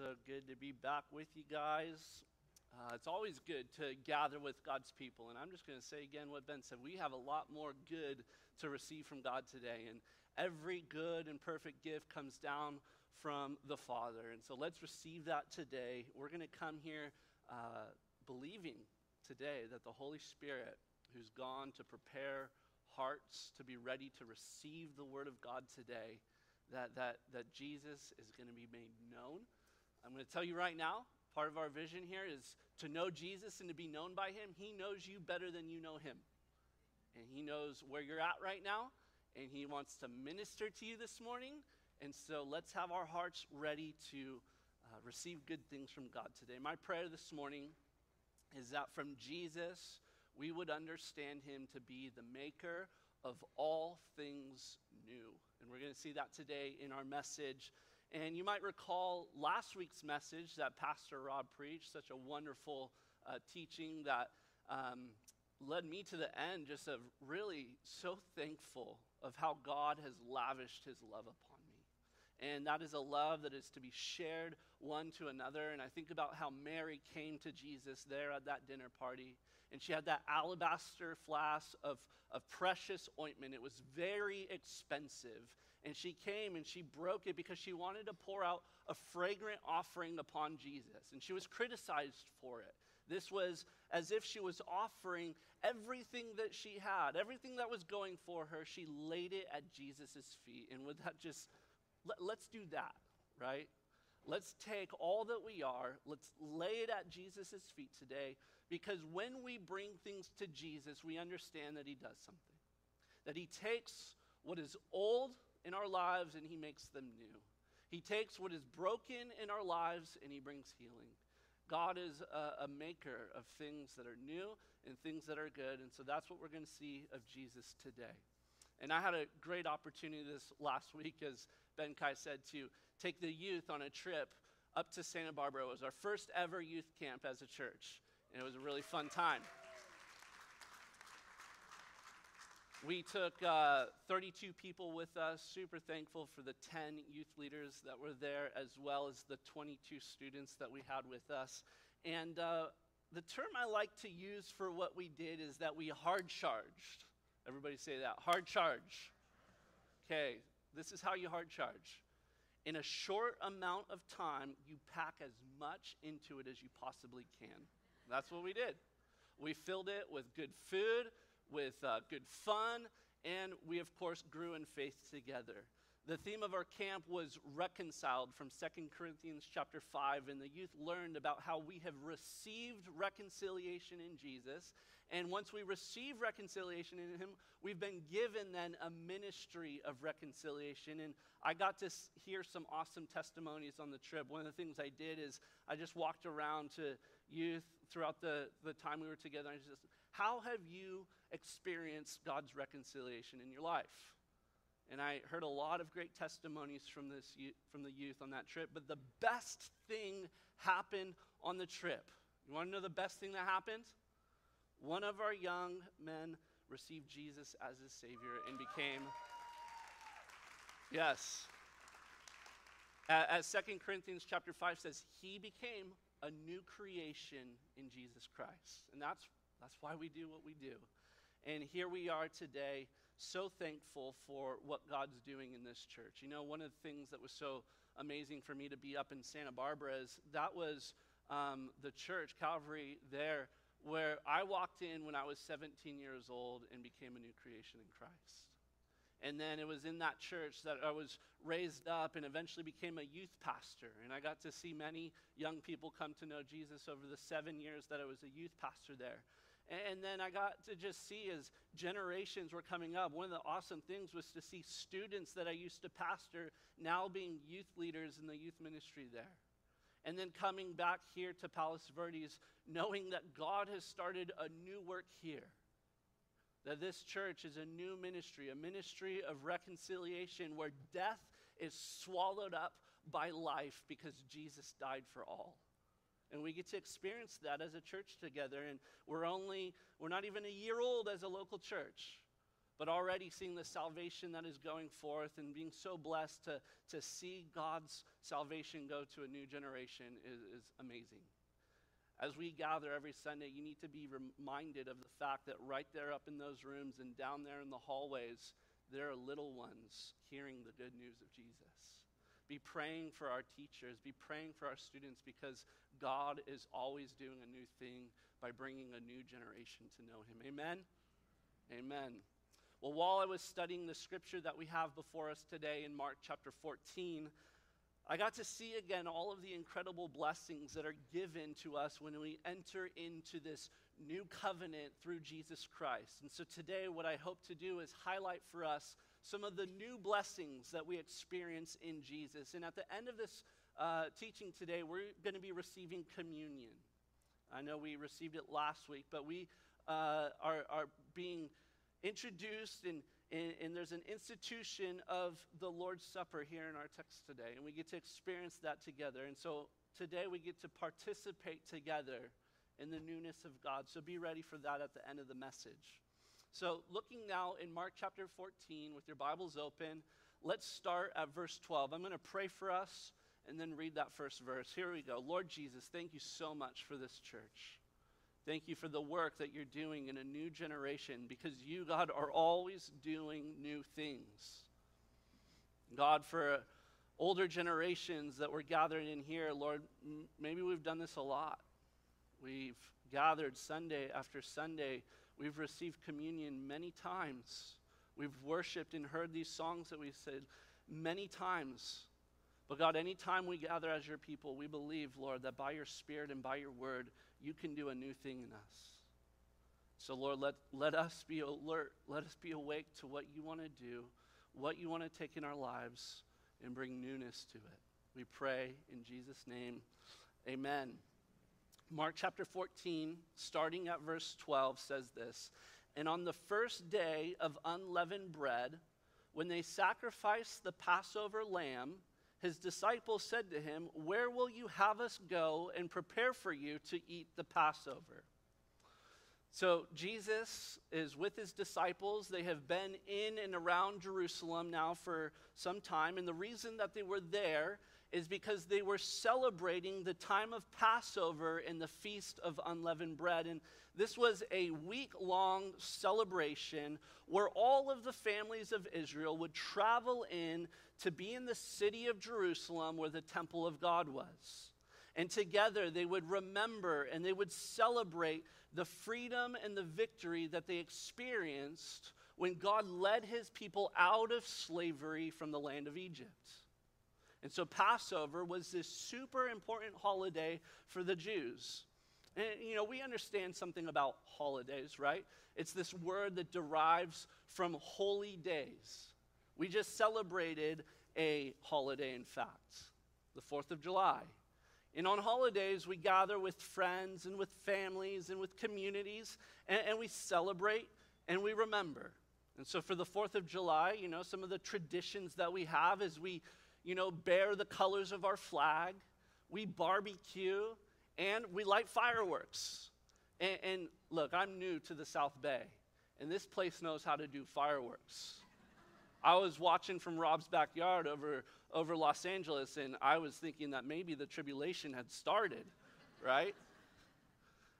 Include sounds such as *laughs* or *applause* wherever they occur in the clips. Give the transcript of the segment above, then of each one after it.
so good to be back with you guys. Uh, it's always good to gather with God's people. And I'm just going to say again what Ben said. We have a lot more good to receive from God today. And every good and perfect gift comes down from the Father. And so let's receive that today. We're going to come here uh, believing today that the Holy Spirit, who's gone to prepare hearts to be ready to receive the Word of God today, that, that, that Jesus is going to be made known. I'm going to tell you right now, part of our vision here is to know Jesus and to be known by him. He knows you better than you know him. And he knows where you're at right now, and he wants to minister to you this morning. And so let's have our hearts ready to uh, receive good things from God today. My prayer this morning is that from Jesus, we would understand him to be the maker of all things new. And we're going to see that today in our message. And you might recall last week's message that Pastor Rob preached, such a wonderful uh, teaching that um, led me to the end, just of really so thankful of how God has lavished his love upon me. And that is a love that is to be shared one to another. And I think about how Mary came to Jesus there at that dinner party and she had that alabaster flask of, of precious ointment. It was very expensive. And she came and she broke it because she wanted to pour out a fragrant offering upon Jesus. And she was criticized for it. This was as if she was offering everything that she had, everything that was going for her, she laid it at Jesus' feet. And would that just, let, let's do that, right? Let's take all that we are, let's lay it at Jesus' feet today, because when we bring things to Jesus, we understand that He does something. That He takes what is old in our lives and He makes them new. He takes what is broken in our lives and He brings healing. God is a, a, maker of things that are new and things that are good. And so that's what we're going to see of Jesus today. And I had a great opportunity this last week, as Ben Kai said, to take the youth on a trip up to Santa Barbara. It was our first ever youth camp as a church, and it was a really fun time. We took uh, 32 people with us, super thankful for the 10 youth leaders that were there, as well as the 22 students that we had with us. And uh, the term I like to use for what we did is that we hard charged. Everybody say that. Hard charge. Okay, this is how you hard charge. In a short amount of time, you pack as much into it as you possibly can. That's what we did. We filled it with good food, with uh, good fun, and we, of course, grew in faith together. The theme of our camp was reconciled from 2 Corinthians chapter 5 and the youth learned about how we have received reconciliation in Jesus and once we receive reconciliation in him we've been given then a ministry of reconciliation and I got to hear some awesome testimonies on the trip. One of the things I did is I just walked around to youth throughout the, the time we were together I just how have you experienced God's reconciliation in your life? And I heard a lot of great testimonies from, this, from the youth on that trip. But the best thing happened on the trip. You want to know the best thing that happened? One of our young men received Jesus as his Savior and became, yes, as Second Corinthians chapter 5 says, he became a new creation in Jesus Christ. And that's, that's why we do what we do. And here we are today so thankful for what God's doing in this church. You know, one of the things that was so amazing for me to be up in Santa Barbara is that was um, the church, Calvary, there, where I walked in when I was 17 years old and became a new creation in Christ. And then it was in that church that I was raised up and eventually became a youth pastor. And I got to see many young people come to know Jesus over the seven years that I was a youth pastor there. And then I got to just see as generations were coming up. One of the awesome things was to see students that I used to pastor now being youth leaders in the youth ministry there. And then coming back here to Palos Verdes, knowing that God has started a new work here. That this church is a new ministry, a ministry of reconciliation where death is swallowed up by life because Jesus died for all. And we get to experience that as a church together. And we're only, we're not even a year old as a local church. but already seeing the salvation that is going forth and being so blessed to, to see God's salvation go to a new generation is, is amazing. As we gather every Sunday, you need to be reminded of the fact that right there up in those rooms and down there in the hallways, there are little ones hearing the good news of Jesus. Be praying for our teachers, be praying for our students because God is always doing a new thing by bringing a new generation to know Him. Amen? Amen. Well, while I was studying the scripture that we have before us today in Mark chapter 14, I got to see again all of the incredible blessings that are given to us when we enter into this new covenant through Jesus Christ. And so today, what I hope to do is highlight for us some of the new blessings that we experience in Jesus. And at the end of this uh, teaching today, we're going to be receiving communion. I know we received it last week, but we uh, are, are being introduced and, and, and, there's an institution of the Lord's Supper here in our text today, and we get to experience that together. And so today we get to participate together in the newness of God. So be ready for that at the end of the message. So, looking now in Mark chapter 14 with your Bibles open, let's start at verse 12. I'm going to pray for us and then read that first verse. Here we go. Lord Jesus, thank you so much for this church. Thank you for the work that you're doing in a new generation because you, God, are always doing new things. God, for older generations that were gathered in here, Lord, maybe we've done this a lot. We've gathered Sunday after Sunday. We've received communion many times. We've worshiped and heard these songs that we've said many times. But God, anytime we gather as your people, we believe, Lord, that by your Spirit and by your word, you can do a new thing in us. So, Lord, let, let us be alert. Let us be awake to what you want to do, what you want to take in our lives, and bring newness to it. We pray in Jesus' name. Amen. Mark chapter 14, starting at verse 12, says this And on the first day of unleavened bread, when they sacrificed the Passover lamb, his disciples said to him, Where will you have us go and prepare for you to eat the Passover? So Jesus is with his disciples. They have been in and around Jerusalem now for some time. And the reason that they were there is because they were celebrating the time of Passover and the Feast of Unleavened Bread. And this was a week long celebration where all of the families of Israel would travel in to be in the city of Jerusalem where the temple of God was. And together they would remember and they would celebrate the freedom and the victory that they experienced when God led his people out of slavery from the land of Egypt. And so Passover was this super important holiday for the Jews. And, you know, we understand something about holidays, right? It's this word that derives from holy days. We just celebrated a holiday, in fact, the 4th of July. And on holidays, we gather with friends and with families and with communities, and, and we celebrate and we remember. And so for the 4th of July, you know, some of the traditions that we have is we, you know, bear the colors of our flag, we barbecue, and we light fireworks. And, and look, I'm new to the South Bay, and this place knows how to do fireworks. I was watching from Rob's backyard over, over Los Angeles, and I was thinking that maybe the tribulation had started, right?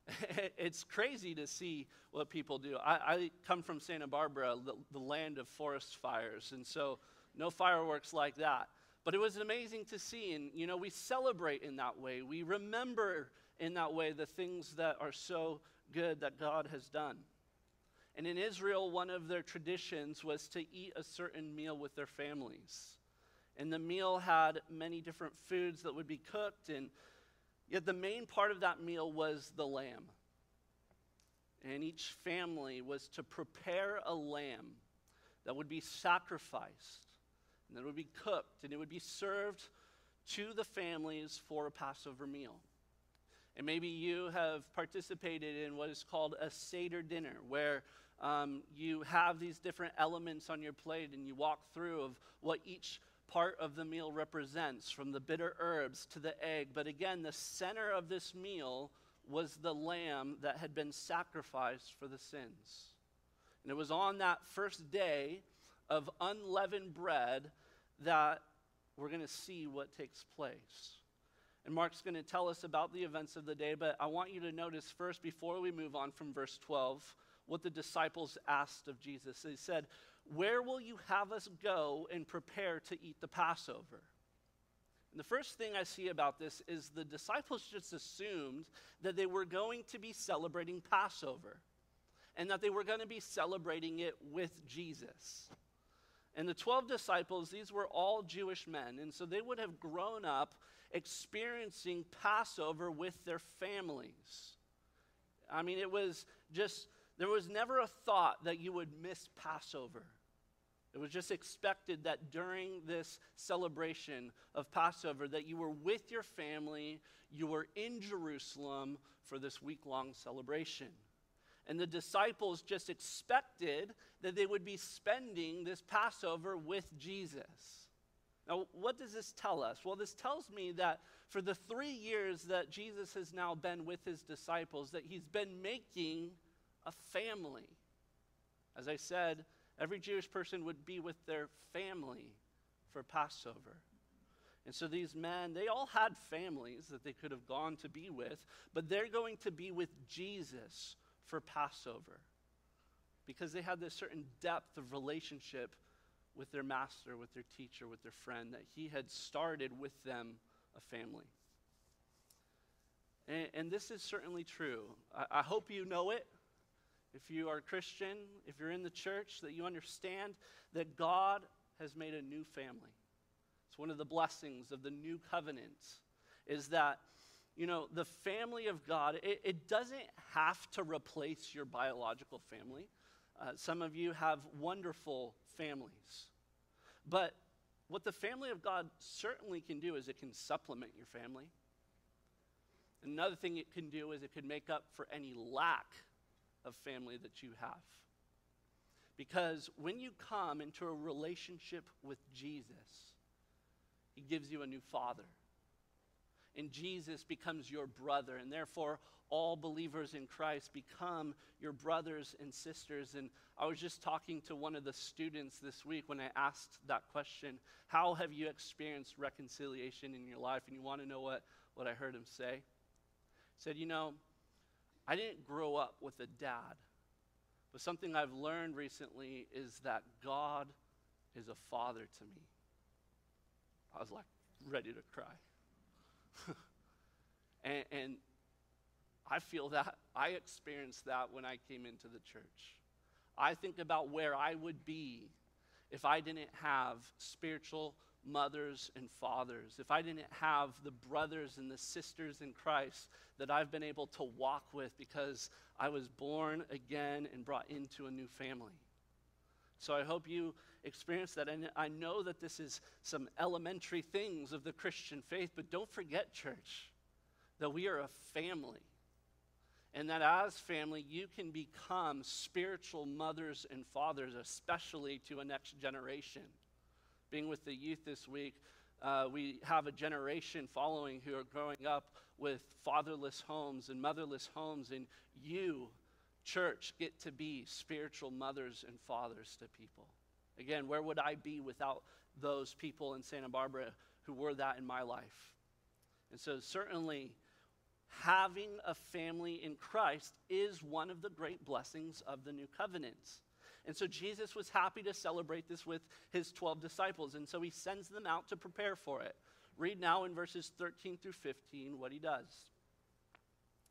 *laughs* it's crazy to see what people do. I, I come from Santa Barbara, the, the, land of forest fires, and so no fireworks like that. But it was amazing to see, and you know, we celebrate in that way. We remember in that way the things that are so good that God has done. And in Israel, one of their traditions was to eat a certain meal with their families. And the meal had many different foods that would be cooked, and yet the main part of that meal was the lamb. And each family was to prepare a lamb that would be sacrificed, and that would be cooked, and it would be served to the families for a Passover meal. And maybe you have participated in what is called a Seder dinner, where um, you have these different elements on your plate and you walk through of what each part of the meal represents, from the bitter herbs to the egg. But again, the center of this meal was the lamb that had been sacrificed for the sins. And it was on that first day of unleavened bread that we're going to see what takes place. And Mark's going to tell us about the events of the day, but I want you to notice first, before we move on from verse 12, what the disciples asked of Jesus. They said, Where will you have us go and prepare to eat the Passover? And the first thing I see about this is the disciples just assumed that they were going to be celebrating Passover and that they were going to be celebrating it with Jesus. And the 12 disciples, these were all Jewish men, and so they would have grown up experiencing Passover with their families. I mean, it was just, there was never a thought that you would miss Passover. It was just expected that during this celebration of Passover that you were with your family, you were in Jerusalem for this week-long celebration. And the disciples just expected that they would be spending this Passover with Jesus. Now, what does this tell us? Well, this tells me that for the three years that Jesus has now been with his disciples, that he's been making a family. As I said, every Jewish person would be with their family for Passover. And so these men, they all had families that they could have gone to be with, but they're going to be with Jesus for Passover because they had this certain depth of relationship with their master, with their teacher, with their friend, that he had started with them a family. And, and this is certainly true. I, I hope you know it. If you are a Christian, if you're in the church, that you understand that God has made a new family. It's one of the blessings of the new covenant is that you know, the family of God, it, it, doesn't have to replace your biological family. Uh, some of you have wonderful families. But what the family of God certainly can do is it can supplement your family. Another thing it can do is it can make up for any lack of family that you have. Because when you come into a relationship with Jesus, He gives you a new father and Jesus becomes your brother. And therefore, all believers in Christ become your brothers and sisters. And I was just talking to one of the students this week when I asked that question How have you experienced reconciliation in your life? And you want to know what, what I heard him say? He said, You know, I didn't grow up with a dad, but something I've learned recently is that God is a father to me. I was like ready to cry. *laughs* and, and I feel that. I experienced that when I came into the church. I think about where I would be if I didn't have spiritual mothers and fathers, if I didn't have the brothers and the sisters in Christ that I've been able to walk with because I was born again and brought into a new family. So I hope you experience that. And I know that this is some elementary things of the Christian faith, but don't forget, church, that we are a family. And that as family, you can become spiritual mothers and fathers, especially to a next generation. Being with the youth this week, uh, we have a generation following who are growing up with fatherless homes and motherless homes, and you, church, get to be spiritual mothers and fathers to people. Again, where would I be without those people in Santa Barbara who were that in my life? And so, certainly, having a family in Christ is one of the great blessings of the new covenant. And so, Jesus was happy to celebrate this with his 12 disciples. And so, he sends them out to prepare for it. Read now in verses 13 through 15 what he does.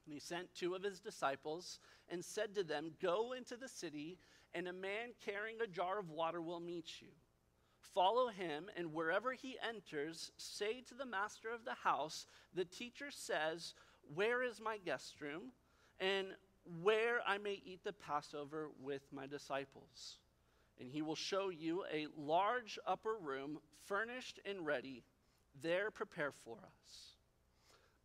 And he sent two of his disciples and said to them, Go into the city and a man carrying a jar of water will meet you. Follow him, and wherever he enters, say to the master of the house, The teacher says, Where is my guest room? And where I may eat the Passover with my disciples. And he will show you a large upper room, furnished and ready. There prepare for us.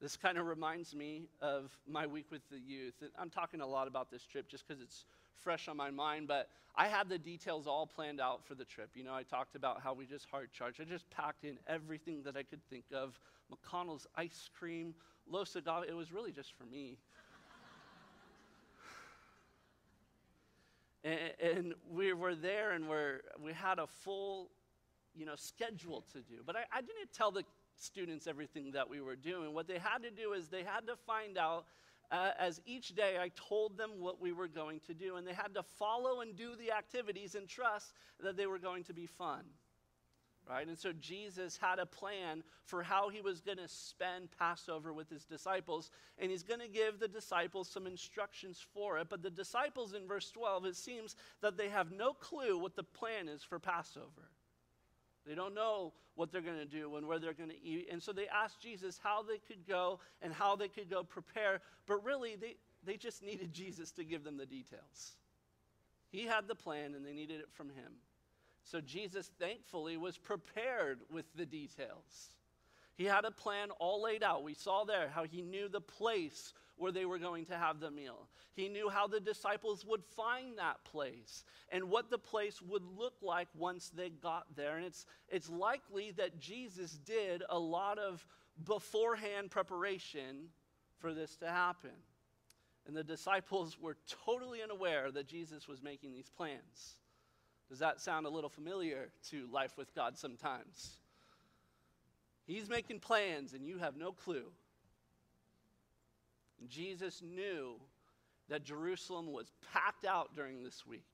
This kind of reminds me of my week with the youth. I'm talking a lot about this trip just because it's fresh on my mind, but I had the details all planned out for the trip. You know, I talked about how we just hard charged. I just packed in everything that I could think of McConnell's ice cream, Los Agave. It was really just for me. *laughs* And, and we were there and we're, we had a full you know, schedule to do. But I, I didn't tell the students everything that we were doing. What they had to do is they had to find out uh, as each day I told them what we were going to do, and they had to follow and do the activities and trust that they were going to be fun. Right? And so Jesus had a plan for how he was going to spend Passover with his disciples, and he's going to give the disciples some instructions for it. But the disciples in verse 12, it seems that they have no clue what the plan is for Passover. They don't know what they're going to do and where they're going to eat. And so they asked Jesus how they could go and how they could go prepare. But really, they, they just needed Jesus to give them the details. He had the plan and they needed it from him. So Jesus, thankfully, was prepared with the details. He had a plan all laid out. We saw there how he knew the place where they were going to have the meal. He knew how the disciples would find that place and what the place would look like once they got there. And it's, it's likely that Jesus did a lot of beforehand preparation for this to happen. And the disciples were totally unaware that Jesus was making these plans. Does that sound a little familiar to life with God sometimes? He's making plans and you have no clue. Jesus knew that Jerusalem was packed out during this week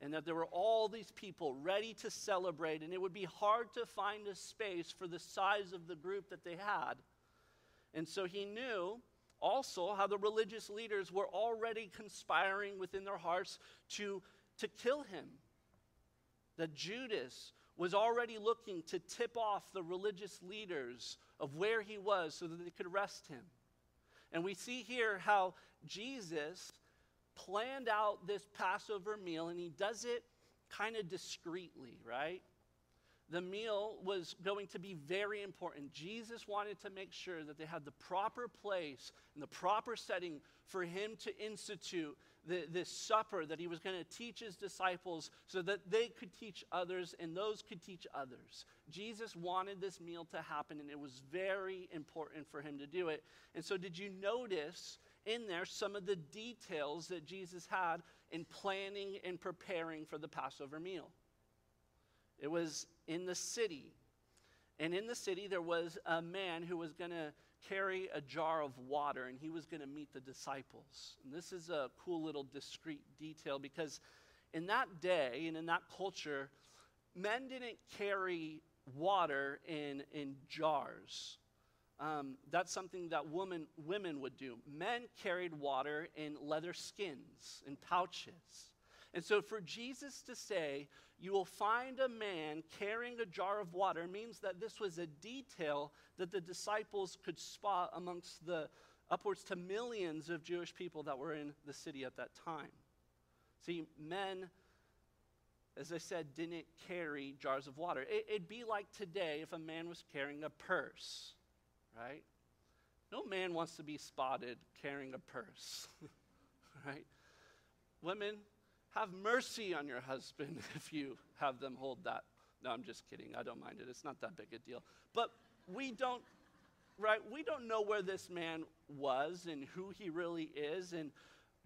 and that there were all these people ready to celebrate, and it would be hard to find a space for the size of the group that they had. And so he knew also how the religious leaders were already conspiring within their hearts to, to kill him. That Judas was already looking to tip off the religious leaders of where he was so that they could arrest him. And we see here how Jesus planned out this Passover meal, and he does it kind of discreetly, right? The meal was going to be very important. Jesus wanted to make sure that they had the proper place and the proper setting for him to institute the, this supper that he was going to teach his disciples so that they could teach others and those could teach others. Jesus wanted this meal to happen, and it was very important for him to do it. And so, did you notice in there some of the details that Jesus had in planning and preparing for the Passover meal? It was in the city. And in the city, there was a man who was going to carry a jar of water and he was going to meet the disciples. And this is a cool little discreet detail because in that day and in that culture, men didn't carry water in, in jars. Um, that's something that woman, women would do. Men carried water in leather skins, in pouches. And so for Jesus to say, you will find a man carrying a jar of water means that this was a detail that the disciples could spot amongst the upwards to millions of Jewish people that were in the city at that time. See, men, as I said, didn't carry jars of water. It, it'd be like today if a man was carrying a purse, right? No man wants to be spotted carrying a purse, *laughs* right? Women, have mercy on your husband *laughs* if you have them hold that. No, I'm just kidding. I don't mind it. It's not that big a deal. But we don't, right? We don't know where this man was and who he really is. And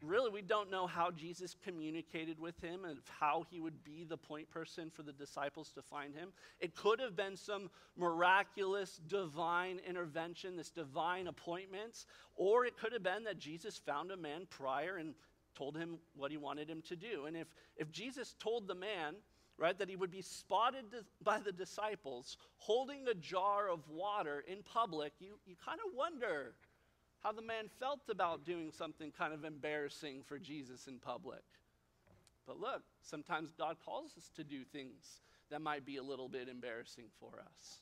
really, we don't know how Jesus communicated with him and how he would be the point person for the disciples to find him. It could have been some miraculous divine intervention, this divine appointment, or it could have been that Jesus found a man prior and told him what he wanted him to do. And if, if Jesus told the man, right, that he would be spotted by the disciples holding a jar of water in public, you, you kind of wonder how the man felt about doing something kind of embarrassing for Jesus in public. But look, sometimes God calls us to do things that might be a little bit embarrassing for us.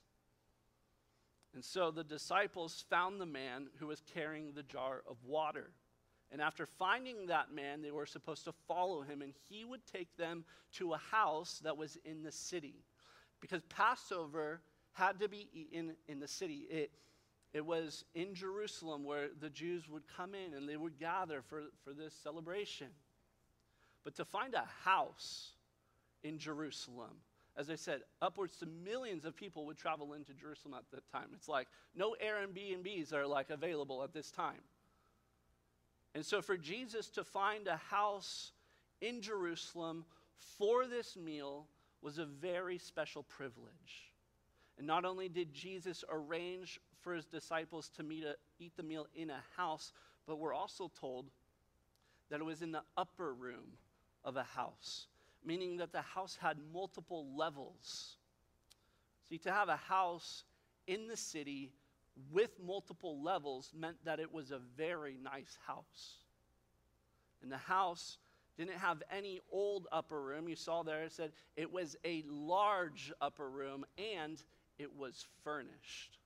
And so the disciples found the man who was carrying the jar of water. And after finding that man, they were supposed to follow him, and he would take them to a house that was in the city. Because Passover had to be eaten in the city. It, it was in Jerusalem where the Jews would come in and they would gather for, for this celebration. But to find a house in Jerusalem, as I said, upwards to millions of people would travel into Jerusalem at that time. It's like no Airbnbs are like available at this time. And so, for Jesus to find a house in Jerusalem for this meal was a very special privilege. And not only did Jesus arrange for his disciples to meet a, eat the meal in a house, but we're also told that it was in the upper room of a house, meaning that the house had multiple levels. See, to have a house in the city with multiple levels meant that it was a very nice house. And the house didn't have any old upper room. You saw there it said it was a large upper room and it was furnished,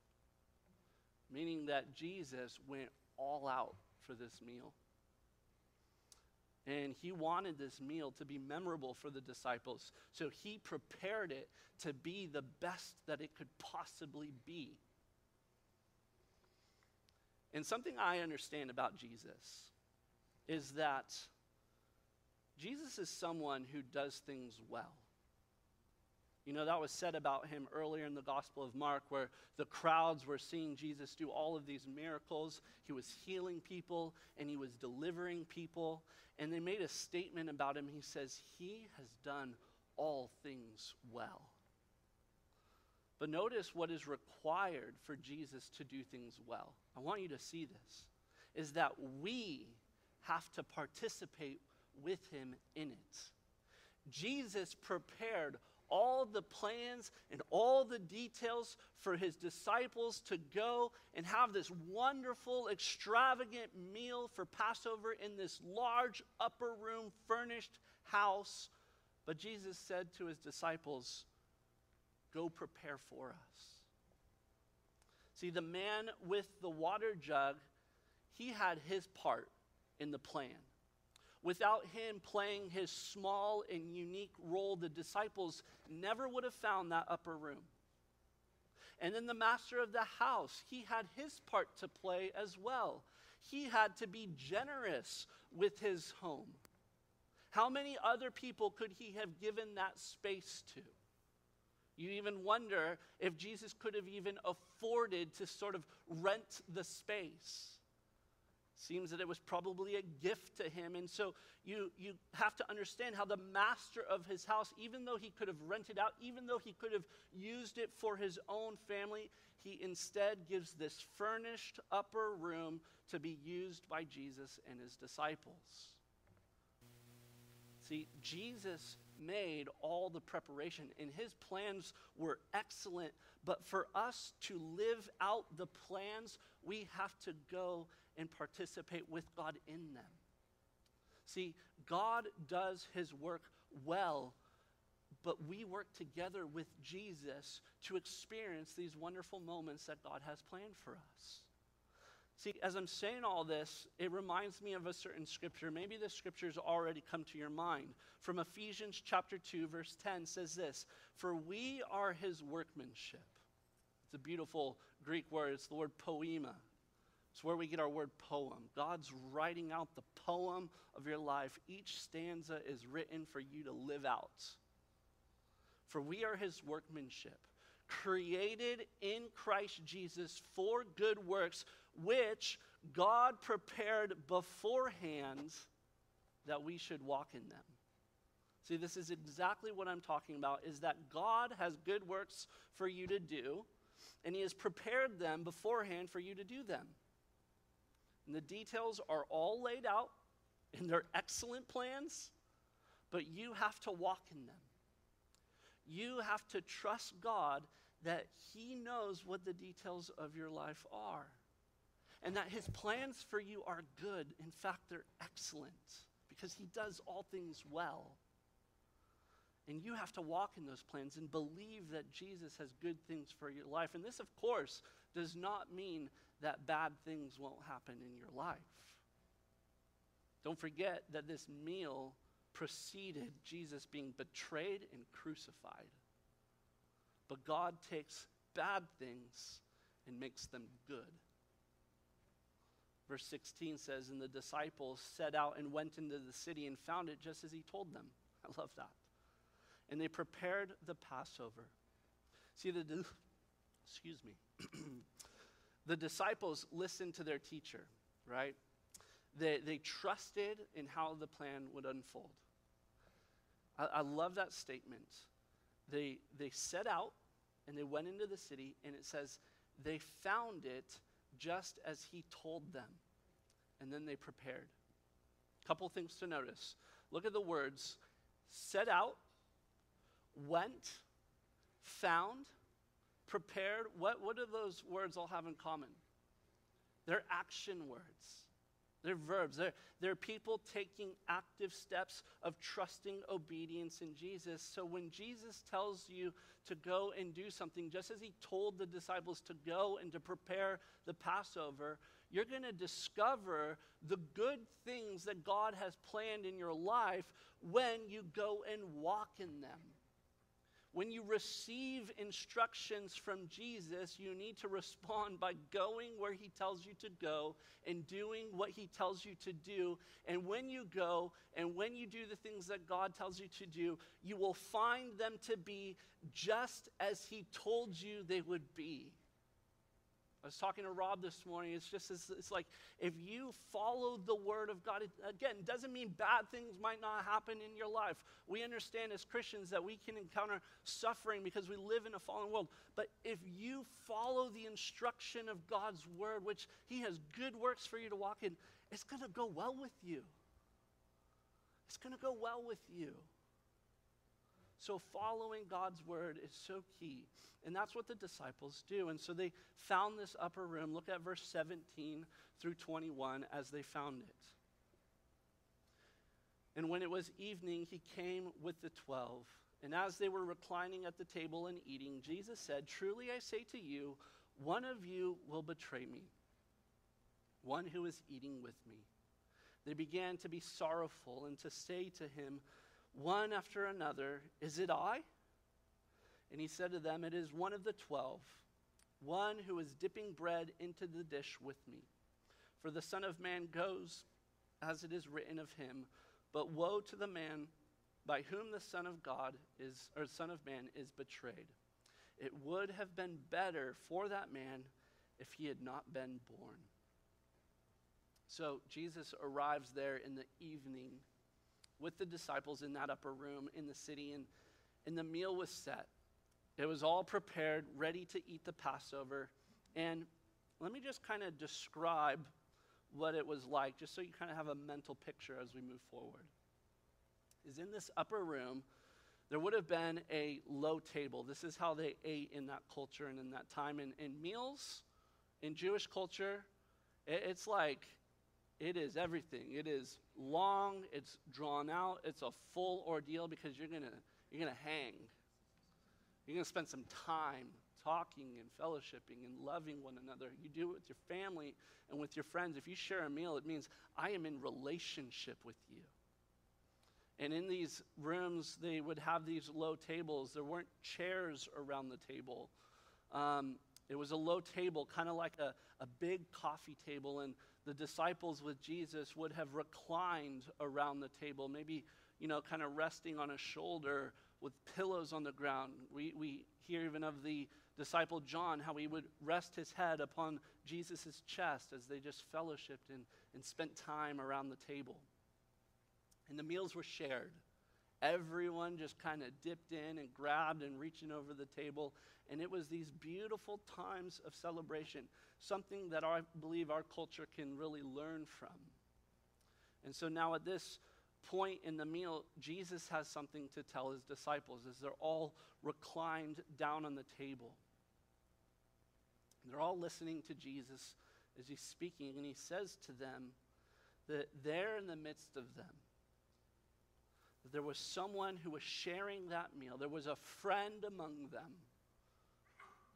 meaning that Jesus went all out for this meal. And he wanted this meal to be memorable for the disciples. So he prepared it to be the best that it could possibly be. And something I understand about Jesus is that Jesus is someone who does things well. You know, that was said about him earlier in the Gospel of Mark, where the crowds were seeing Jesus do all of these miracles. He was healing people and he was delivering people. And they made a statement about him. He says, He has done all things well. But notice what is required for Jesus to do things well. I want you to see this is that we have to participate with him in it. Jesus prepared all the plans and all the details for his disciples to go and have this wonderful, extravagant meal for Passover in this large upper room furnished house. But Jesus said to his disciples, Go prepare for us. See, the man with the water jug, he had his part in the plan. Without him playing his small and unique role, the disciples never would have found that upper room. And then the master of the house, he had his part to play as well. He had to be generous with his home. How many other people could he have given that space to? You even wonder if Jesus could have even afforded to sort of rent the space. Seems that it was probably a gift to him. And so you, you have to understand how the master of his house, even though he could have rented out, even though he could have used it for his own family, he instead gives this furnished upper room to be used by Jesus and his disciples. See, Jesus made all the preparation, and his plans were excellent. But for us to live out the plans, we have to go and participate with God in them. See, God does his work well, but we work together with Jesus to experience these wonderful moments that God has planned for us. See, as I'm saying all this, it reminds me of a certain scripture. Maybe the scripture's already come to your mind. From Ephesians chapter 2, verse 10 says this For we are his workmanship. It's a beautiful Greek word, it's the word poema. It's where we get our word poem. God's writing out the poem of your life. Each stanza is written for you to live out. For we are his workmanship, created in Christ Jesus for good works, which God prepared beforehand that we should walk in them. See, this is exactly what I'm talking about is that God has good works for you to do, and he has prepared them beforehand for you to do them. And the details are all laid out in their excellent plans, but you have to walk in them. You have to trust God that He knows what the details of your life are and that His plans for you are good. In fact, they're excellent because He does all things well. And you have to walk in those plans and believe that Jesus has good things for your life. And this, of course, does not mean that bad things won't happen in your life. Don't forget that this meal preceded Jesus being betrayed and crucified. But God takes bad things and makes them good. Verse 16 says, And the disciples set out and went into the city and found it just as he told them. *laughs* I love that. And they prepared the Passover. See, the, *coughs* excuse me. *clears throat* the disciples listened to their teacher, right? They, they trusted in how the plan would unfold. I, I love that statement. They, they set out and they went into the city, and it says they found it just as he told them. And then they prepared. Couple things to notice. Look at the words set out, went, found, prepared. What, what do those words all have in common? They're action words. They're verbs. They're, they're people taking active steps of trusting obedience in Jesus. So when Jesus tells you to go and do something, just as he told the disciples to go and to prepare the Passover, you're going to discover the good things that God has planned in your life when you go and walk in them. When you receive instructions from Jesus, you need to respond by going where he tells you to go and doing what he tells you to do. And when you go and when you do the things that God tells you to do, you will find them to be just as he told you they would be. I was talking to Rob this morning. It's just, it's, it's, like if you follow the word of God, it, again, doesn't mean bad things might not happen in your life. We understand as Christians that we can encounter suffering because we live in a fallen world. But if you follow the instruction of God's word, which He has good works for you to walk in, it's going to go well with you. It's going to go well with you. So, following God's word is so key. And that's what the disciples do. And so they found this upper room. Look at verse 17 through 21 as they found it. And when it was evening, he came with the twelve. And as they were reclining at the table and eating, Jesus said, Truly I say to you, one of you will betray me, one who is eating with me. They began to be sorrowful and to say to him, one after another, Is it I? And he said to them, It is one of the twelve, one who is dipping bread into the dish with me. For the Son of Man goes as it is written of him, but woe to the man by whom the Son of God is, or Son of Man is betrayed. It would have been better for that man if he had not been born. So Jesus arrives there in the evening with the disciples in that upper room in the city, and, and the meal was set. It was all prepared, ready to eat the Passover. And let me just kind of describe what it was like, just so you kind of have a mental picture as we move forward. Is in this upper room, there would have been a low table. This is how they ate in that culture and in that time. And, in meals in Jewish culture, it, it's like it is everything. It is long, it's drawn out, it's a full ordeal because you're gonna you're gonna hang. You're gonna spend some time talking and fellowshipping and loving one another. You do it with your family and with your friends. If you share a meal, it means I am in relationship with you. And in these rooms, they would have these low tables. There weren't chairs around the table. Um, it was a low table, kind of like a, a big coffee table, and the disciples with Jesus would have reclined around the table, maybe, you know, kind of resting on a shoulder with pillows on the ground. We, we hear even of the disciple John, how he would rest his head upon Jesus' chest as they just fellowshipped and, and spent time around the table. And the meals were shared. Everyone just kind of dipped in and grabbed and reaching over the table. And it was these beautiful times of celebration, something that I believe our culture can really learn from. And so now at this point in the meal, Jesus has something to tell his disciples as they're all reclined down on the table. They're all listening to Jesus as he's speaking, and he says to them that there in the midst of them, there was someone who was sharing that meal. There was a friend among them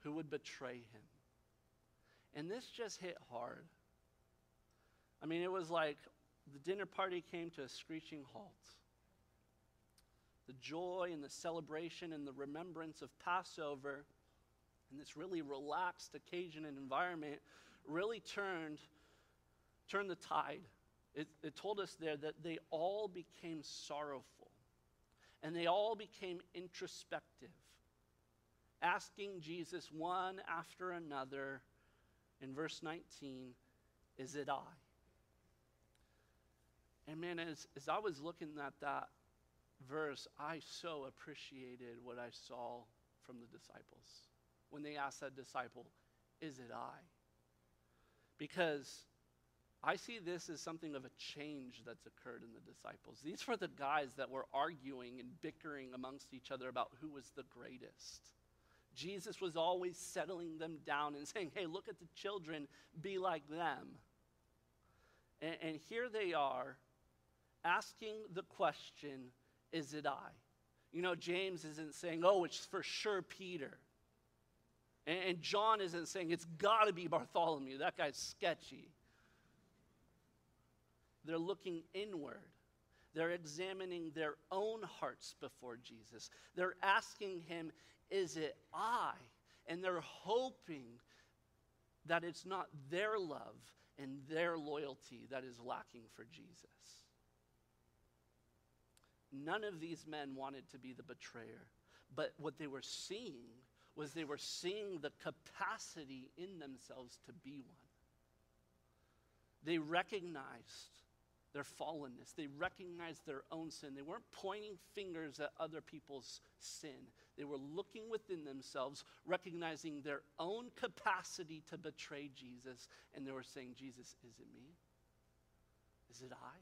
who would betray him. And this just hit hard. I mean, it was like the dinner party came to a screeching halt. The joy and the celebration and the remembrance of Passover and this really relaxed occasion and environment really turned, turned the tide. It, it told us there that they all became sorrowful and they all became introspective, asking Jesus one after another in verse 19, Is it I? And man, as, as I was looking at that, verse, I so appreciated what I saw from the disciples when they asked that disciple, Is it I? Because I see this as something of a change that's occurred in the disciples. These were the guys that were arguing and bickering amongst each other about who was the greatest. Jesus was always settling them down and saying, Hey, look at the children, be like them. And, and here they are asking the question, Is it I? You know, James isn't saying, Oh, it's for sure Peter. And, and John isn't saying, It's got to be Bartholomew. That guy's sketchy. They're looking inward. They're examining their own hearts before Jesus. They're asking him, Is it I? And they're hoping that it's not their love and their loyalty that is lacking for Jesus. None of these men wanted to be the betrayer, but what they were seeing was they were seeing the capacity in themselves to be one. They recognized their fallenness. They recognized their own sin. They weren't pointing fingers at other people's sin. They were looking within themselves, recognizing their own capacity to betray Jesus, and they were saying, Jesus, is it me? Is it I?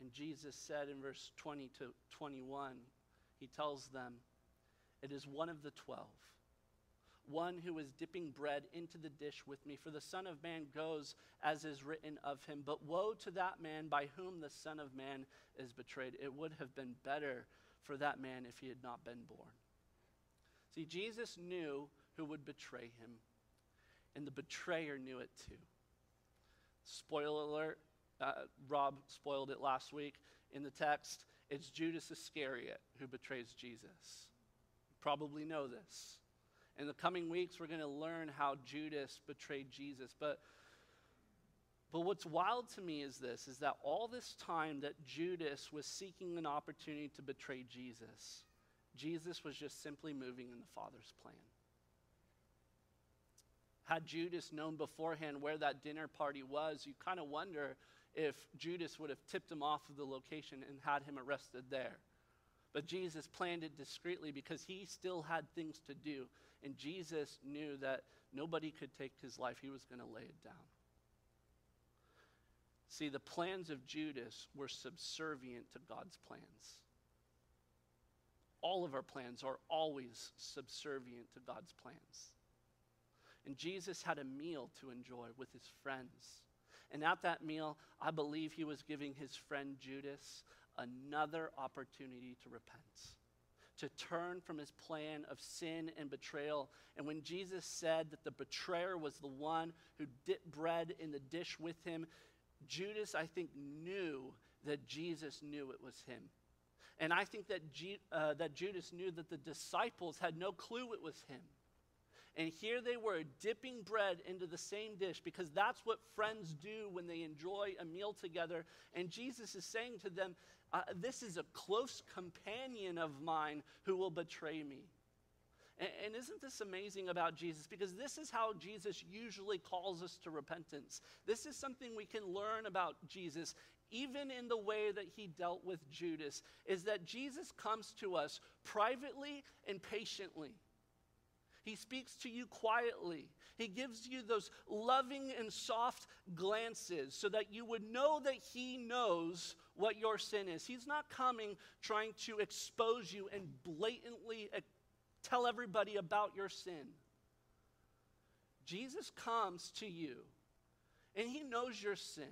And Jesus said in verse 20 to 21, he tells them, It is one of the twelve one who is dipping bread into the dish with me. For the Son of Man goes as is written of him. But woe to that man by whom the Son of Man is betrayed. It would have been better for that man if he had not been born. See, Jesus knew who would betray him, and the betrayer knew it too. Spoiler alert, uh, Rob spoiled it last week in the text. It's Judas Iscariot who betrays Jesus. You probably know this. In the coming weeks, we're going to learn how Judas betrayed Jesus. But, but what's wild to me is this is that all this time that Judas was seeking an opportunity to betray Jesus, Jesus was just simply moving in the Father's plan. Had Judas known beforehand where that dinner party was, you kind of wonder if Judas would have tipped him off of the location and had him arrested there. But Jesus planned it discreetly because he still had things to do. And Jesus knew that nobody could take his life, he was going to lay it down. See, the plans of Judas were subservient to God's plans. All of our plans are always subservient to God's plans. And Jesus had a meal to enjoy with his friends. And at that meal, I believe he was giving his friend Judas another opportunity to repent to turn from his plan of sin and betrayal. And when Jesus said that the betrayer was the one who dipped bread in the dish with him, Judas, I think, knew that Jesus knew it was him. And I think that, G, uh, that Judas knew that the disciples had no clue it was him. And here they were dipping bread into the same dish because that's what friends do when they enjoy a meal together. And Jesus is saying to them, uh, This is a close companion of mine who will betray me. And, and isn't this amazing about Jesus? Because this is how Jesus usually calls us to repentance. This is something we can learn about Jesus even in the way that he dealt with Judas, is that Jesus comes to us privately and patiently. He speaks to you quietly. He gives you those loving and soft glances so that you would know that He knows what your sin is. He's not coming trying to expose you and blatantly eh, tell everybody about your sin. Jesus comes to you and He knows your sin.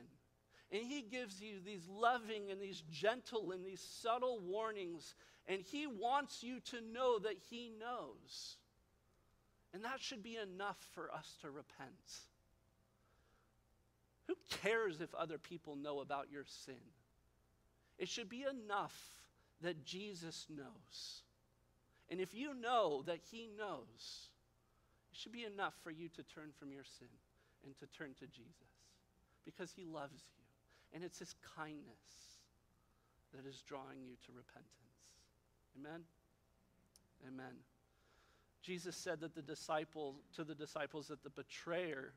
And He gives you these loving and these gentle and these subtle warnings. And He wants you to know that He knows. And that should be enough for us to repent. Who cares if other people know about your sin? It should be enough that Jesus knows. And if you know that He knows, it should be enough for you to turn from your sin and to turn to Jesus because He loves you. And it's His kindness that is drawing you to repentance. Amen? Amen. Jesus said that the disciple to the disciples that the betrayer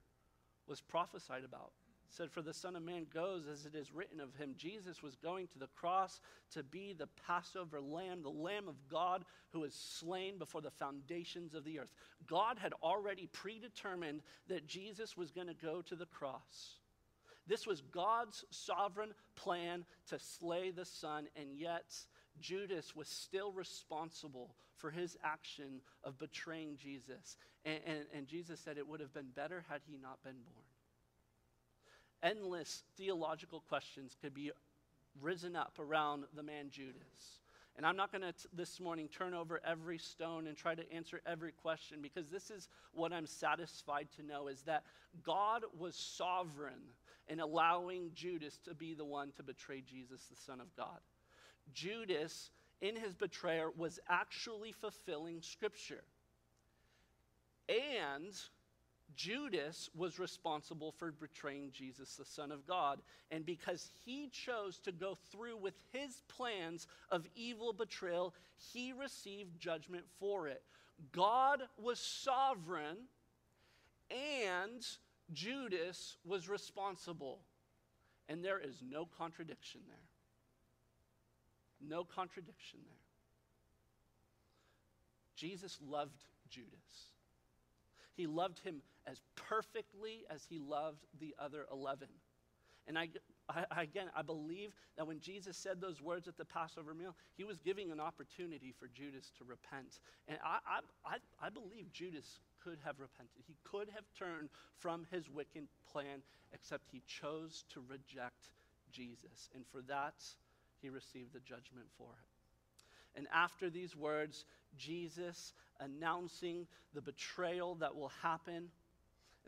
was prophesied about said, For the Son of Man goes as it is written of him. Jesus was going to the cross to be the Passover lamb, the Lamb of God who was slain before the foundations of the earth. God had already predetermined that Jesus was going to go to the cross. This was God's sovereign plan to slay the Son, and yet Judas was still responsible for his action of betraying Jesus. And, and, and Jesus said it would have been better had he not been born endless theological questions could be risen up around the man Judas. And I'm not going to this morning turn over every stone and try to answer every question because this is what I'm satisfied to know is that God was sovereign in allowing Judas to be the one to betray Jesus, the Son of God. Judas, in his betrayal, was actually fulfilling Scripture. And Judas was responsible for betraying Jesus, the Son of God. And because he chose to go through with his plans of evil betrayal, he received judgment for it. God was sovereign, and Judas was responsible. And there is no contradiction there. No contradiction there. Jesus loved Judas. He loved him as perfectly as he loved the other 11. And I, I, again, I believe that when Jesus said those words at the Passover meal, he was giving an opportunity for Judas to repent. And I, I, I, believe Judas could have repented. He could have turned from his wicked plan, except he chose to reject Jesus. And for that, he received the judgment for it. And after these words, Jesus announcing the betrayal that will happen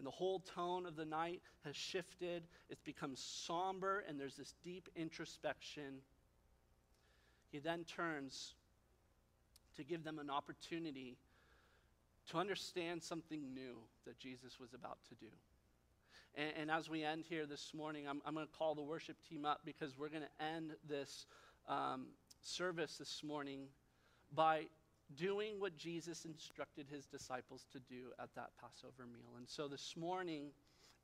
and the whole tone of the night has shifted. It's become somber, and there's this deep introspection. He then turns to give them an opportunity to understand something new that Jesus was about to do. And, and as we end here this morning, I'm, I'm going to call the worship team up because we're going to end this um, service this morning by doing what Jesus instructed his disciples to do at that Passover meal. And so this morning,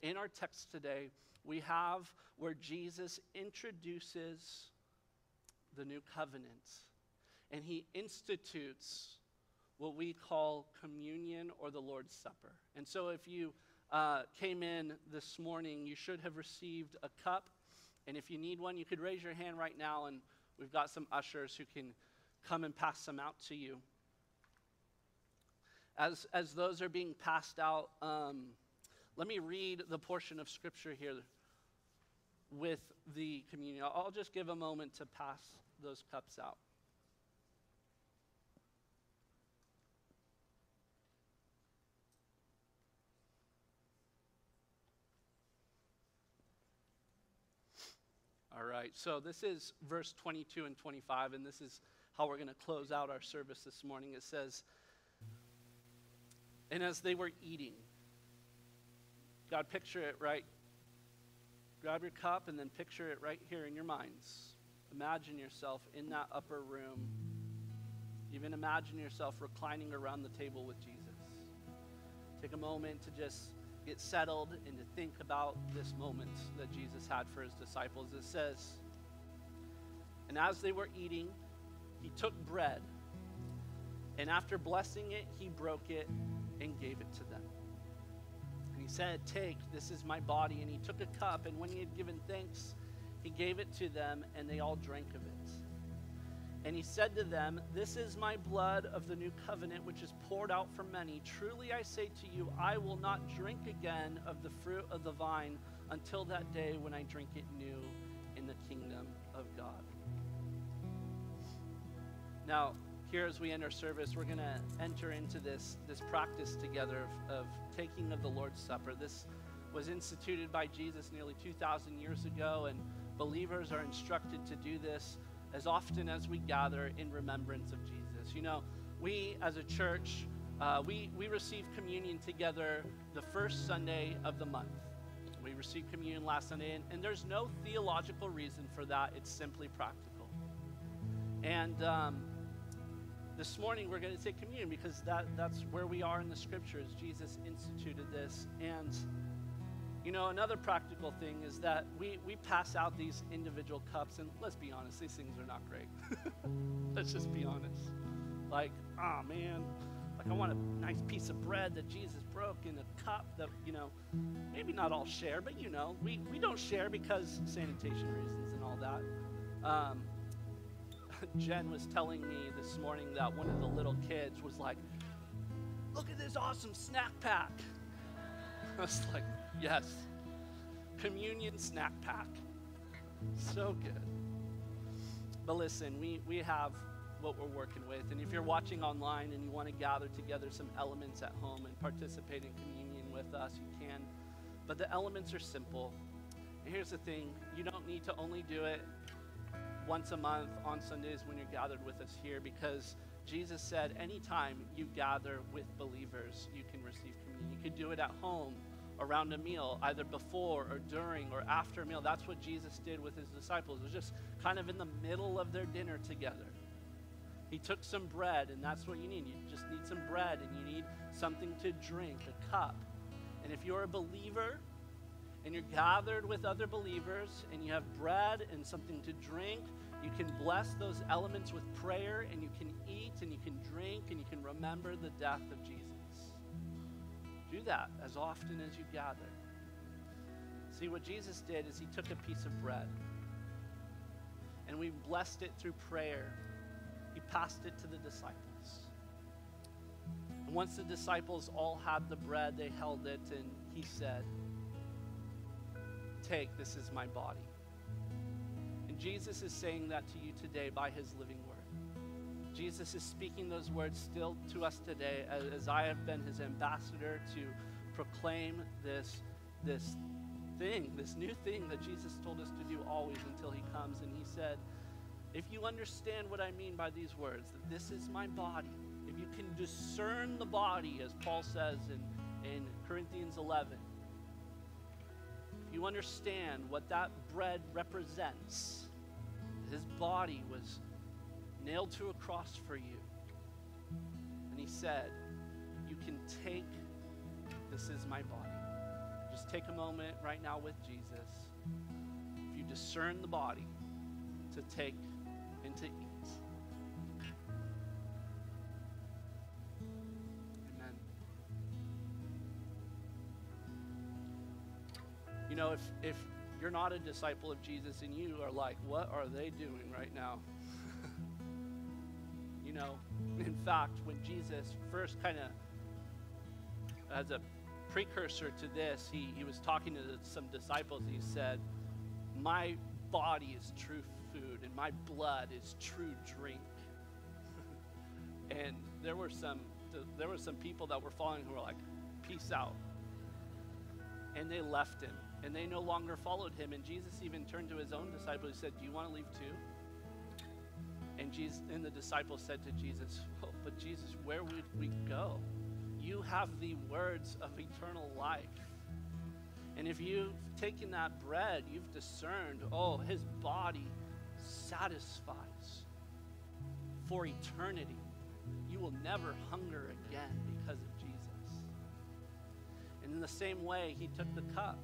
in our text today, we have where Jesus introduces the new covenant and he institutes what we call communion or the Lord's Supper. And so if you uh, came in this morning, you should have received a cup. And if you need one, you could raise your hand right now, and we've got some ushers who can come and pass them out to you as, as those are being passed out, um, let me read the portion of Scripture here with the communion. I'll just give a moment to pass those cups out. All right, so this is verse 22 and 25, and this is how we're going to close out our service this morning. It says, and as they were eating, God, picture it right. Grab your cup and then picture it right here in your minds. Imagine yourself in that upper room. Even imagine yourself reclining around the table with Jesus. Take a moment to just get settled and to think about this moment that Jesus had for his disciples. It says, And as they were eating, he took bread, and after blessing it, he broke it and gave it to them. And he said, Take, this is my body. And he took a cup, and when he had given thanks, he gave it to them, and they all drank of it. And he said to them, This is my blood of the new covenant, which is poured out for many. Truly I say to you, I will not drink again of the fruit of the vine until that day when I drink it new in the kingdom of God. Now, here as we end our service, we're going to enter into this, this practice together of, of taking of the Lord's Supper. This was instituted by Jesus nearly 2,000 years ago, and believers are instructed to do this as often as we gather in remembrance of Jesus. You know, we as a church, uh, we, we receive communion together the first Sunday of the month. We received communion last Sunday, and, and there's no theological reason for that. It's simply practical. And um, this morning we're going to take communion because that, that's where we are in the scriptures. Jesus instituted this. And You know, another practical thing is that we, we pass out these individual cups, and let's be honest, these things are not great. *laughs* let's just be honest. Like, oh man, like I want a nice piece of bread that Jesus broke in a cup that, you know, maybe not all share, but you know, we, we don't share because sanitation reasons and all that. Um, *laughs* Jen was telling me this morning that one of the little kids was like, look at this awesome snack pack. *laughs* I was like, Yes. Communion snack pack. So good. But listen, we, we have what we're working with. And if you're watching online and you want to gather together some elements at home and participate in communion with us, you can. But the elements are simple. And here's the thing you don't need to only do it once a month on Sundays when you're gathered with us here because Jesus said anytime you gather with believers, you can receive communion. You could do it at home around a meal, either before or during or after a meal. That's what Jesus did with his disciples. It was just kind of in the middle of their dinner together. He took some bread, and that's what you need. You just need some bread, and you need something to drink, a cup. And if you're a believer and you're gathered with other believers and you have bread and something to drink, you can bless those elements with prayer, and you can eat, and you can drink, and you can remember the death of Jesus. Do that as often as you gather. See, what Jesus did is he took a piece of bread and we blessed it through prayer. He passed it to the disciples. And once the disciples all had the bread, they held it and he said, Take, this is my body. And Jesus is saying that to you today by his living word. Jesus is speaking those words still to us today as, I have been his ambassador to proclaim this, this thing, this new thing that Jesus told us to do always until he comes. And he said, if you understand what I mean by these words, that this is my body, if you can discern the body, as Paul says in, in Corinthians 11, if you understand what that bread represents, his body was nailed to a cross for you. And he said, You can take, this is my body. Just take a moment right now with Jesus. If you discern the body, to take and to eat. Know, if, if you're not a disciple of Jesus and you are like, what are they doing right now? *laughs* You know, in fact, when Jesus first kind of, as a precursor to this, he, he was talking to some disciples. He said, My body is true food, and my blood is true drink. *laughs* and there were some there were some people that were following who were like, Peace out. And they left him, and they no longer followed him. And Jesus even turned to his own disciples and said, Do you want to leave too? And Jesus and the disciples said to Jesus, oh, "But Jesus, where would we go? You have the words of eternal life." And if you've taken that bread, you've discerned, oh, his body satisfies for eternity. You will never hunger again because of Jesus. And in the same way, he took the cup.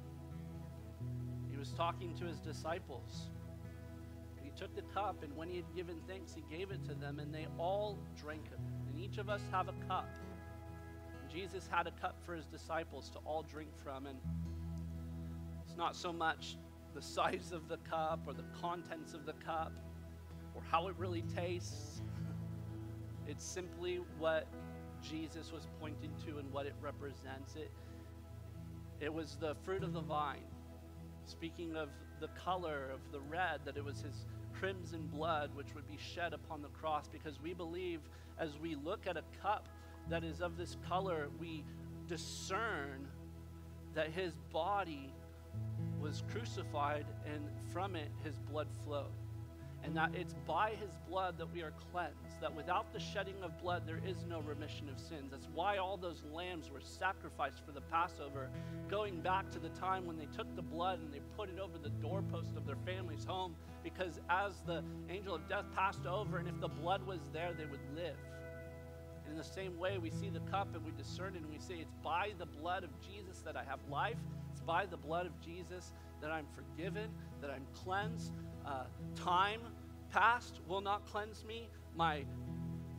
He was talking to his disciples He took the cup, and when he had given thanks, he gave it to them, and they all drank it. And each of us have a cup. And Jesus had a cup for his disciples to all drink from, and it's not so much the size of the cup or the contents of the cup or how it really tastes. It's simply what Jesus was pointing to and what it represents. It, it was the fruit of the vine. Speaking of the color of the red, that it was his crimson blood which would be shed upon the cross because we believe as we look at a cup that is of this color, we discern that his body was crucified and from it his blood flowed and that it's by his blood that we are cleansed. That without the shedding of blood, there is no remission of sins. That's why all those lambs were sacrificed for the Passover, going back to the time when they took the blood and they put it over the doorpost of their family's home, because as the angel of death passed over, and if the blood was there, they would live. And in the same way, we see the cup and we discern it and we say, It's by the blood of Jesus that I have life It's by the blood of Jesus that I'm forgiven, that I'm cleansed. Uh, time past will not cleanse me. My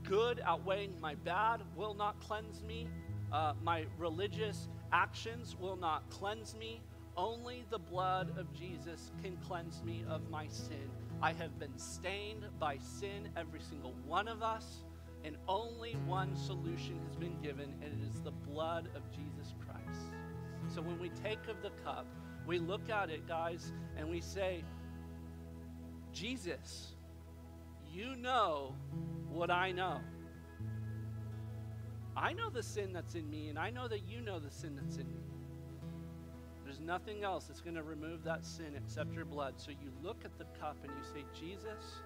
good outweighing my bad will not cleanse me. Uh, my religious actions will not cleanse me. Only the blood of Jesus can cleanse me of my sin. I have been stained by sin, every single one of us, and only one solution has been given, and it is the blood of Jesus Christ. So when we take of the cup, we look at it, guys, and we say, Jesus, you know what I know. I know the sin that's in me, and I know that you know the sin that's in me. There's nothing else that's going to remove that sin except your blood. So you look at the cup and you say, Jesus,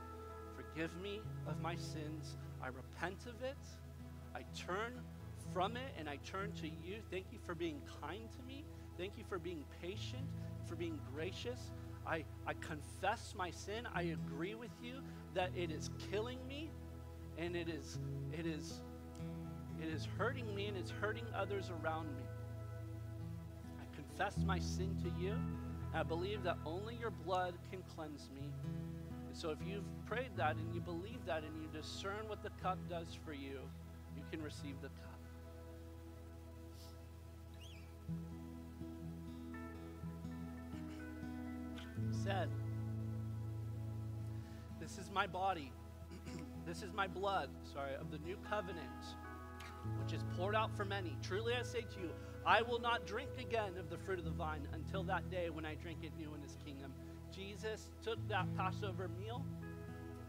forgive me of my sins. I repent of it. I turn from it and I turn to you. Thank you for being kind to me. Thank you for being patient, for being gracious. I, I confess my sin. I agree with you that it is killing me and it is it is it is hurting me and it's hurting others around me. I confess my sin to you. I believe that only your blood can cleanse me. And so if you've prayed that and you believe that and you discern what the cup does for you, you can receive the cup. Said, This is my body, *clears throat* this is my blood, sorry, of the new covenant, which is poured out for many. Truly I say to you, I will not drink again of the fruit of the vine until that day when I drink it new in his kingdom. Jesus took that Passover meal.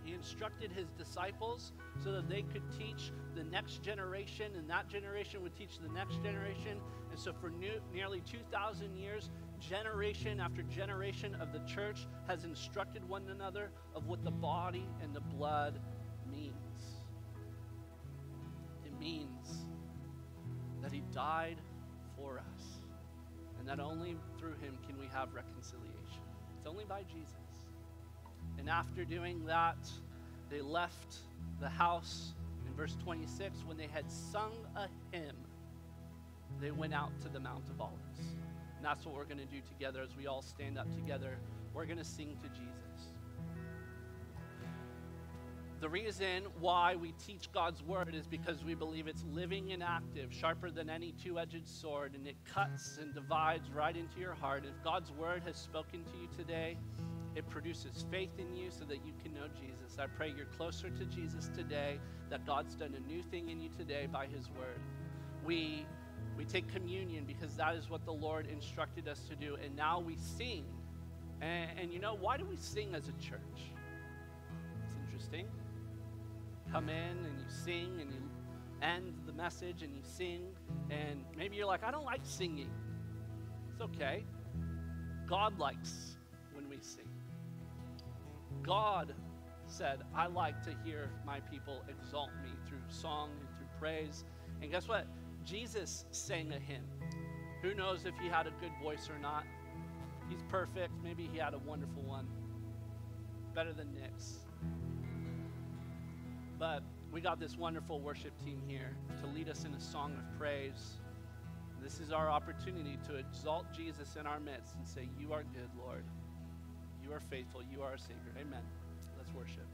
He instructed his disciples so that they could teach the next generation, and that generation would teach the next generation. And so, for new, nearly 2,000 years, generation after generation of the church has instructed one another of what the body and the blood means. It means that he died for us, and that only through him can we have reconciliation. It's only by Jesus. And after doing that, they left the house in verse 26 when they had sung a hymn. They went out to the Mount of Olives. And that's what we're going to do together as we all stand up together. We're going to sing to Jesus. The reason why we teach God's word is because we believe it's living and active, sharper than any two edged sword, and it cuts and divides right into your heart. If God's word has spoken to you today, it produces faith in you so that you can know Jesus. I pray you're closer to Jesus today, that God's done a new thing in you today by his word. We we take communion because that is what the Lord instructed us to do. And now we sing. And, and, you know, why do we sing as a church? It's interesting. Come in and you sing and you end the message and you sing. And maybe you're like, I don't like singing. It's okay. God likes when we sing. God said, I like to hear my people exalt me through song and through praise. And guess what? Jesus sang a hymn. Who knows if he had a good voice or not? He's perfect. Maybe he had a wonderful one. Better than Nick's. But we got this wonderful worship team here to lead us in a song of praise. This is our opportunity to exalt Jesus in our midst and say, You are good, Lord. You are faithful. You are a Savior. Amen. Let's worship.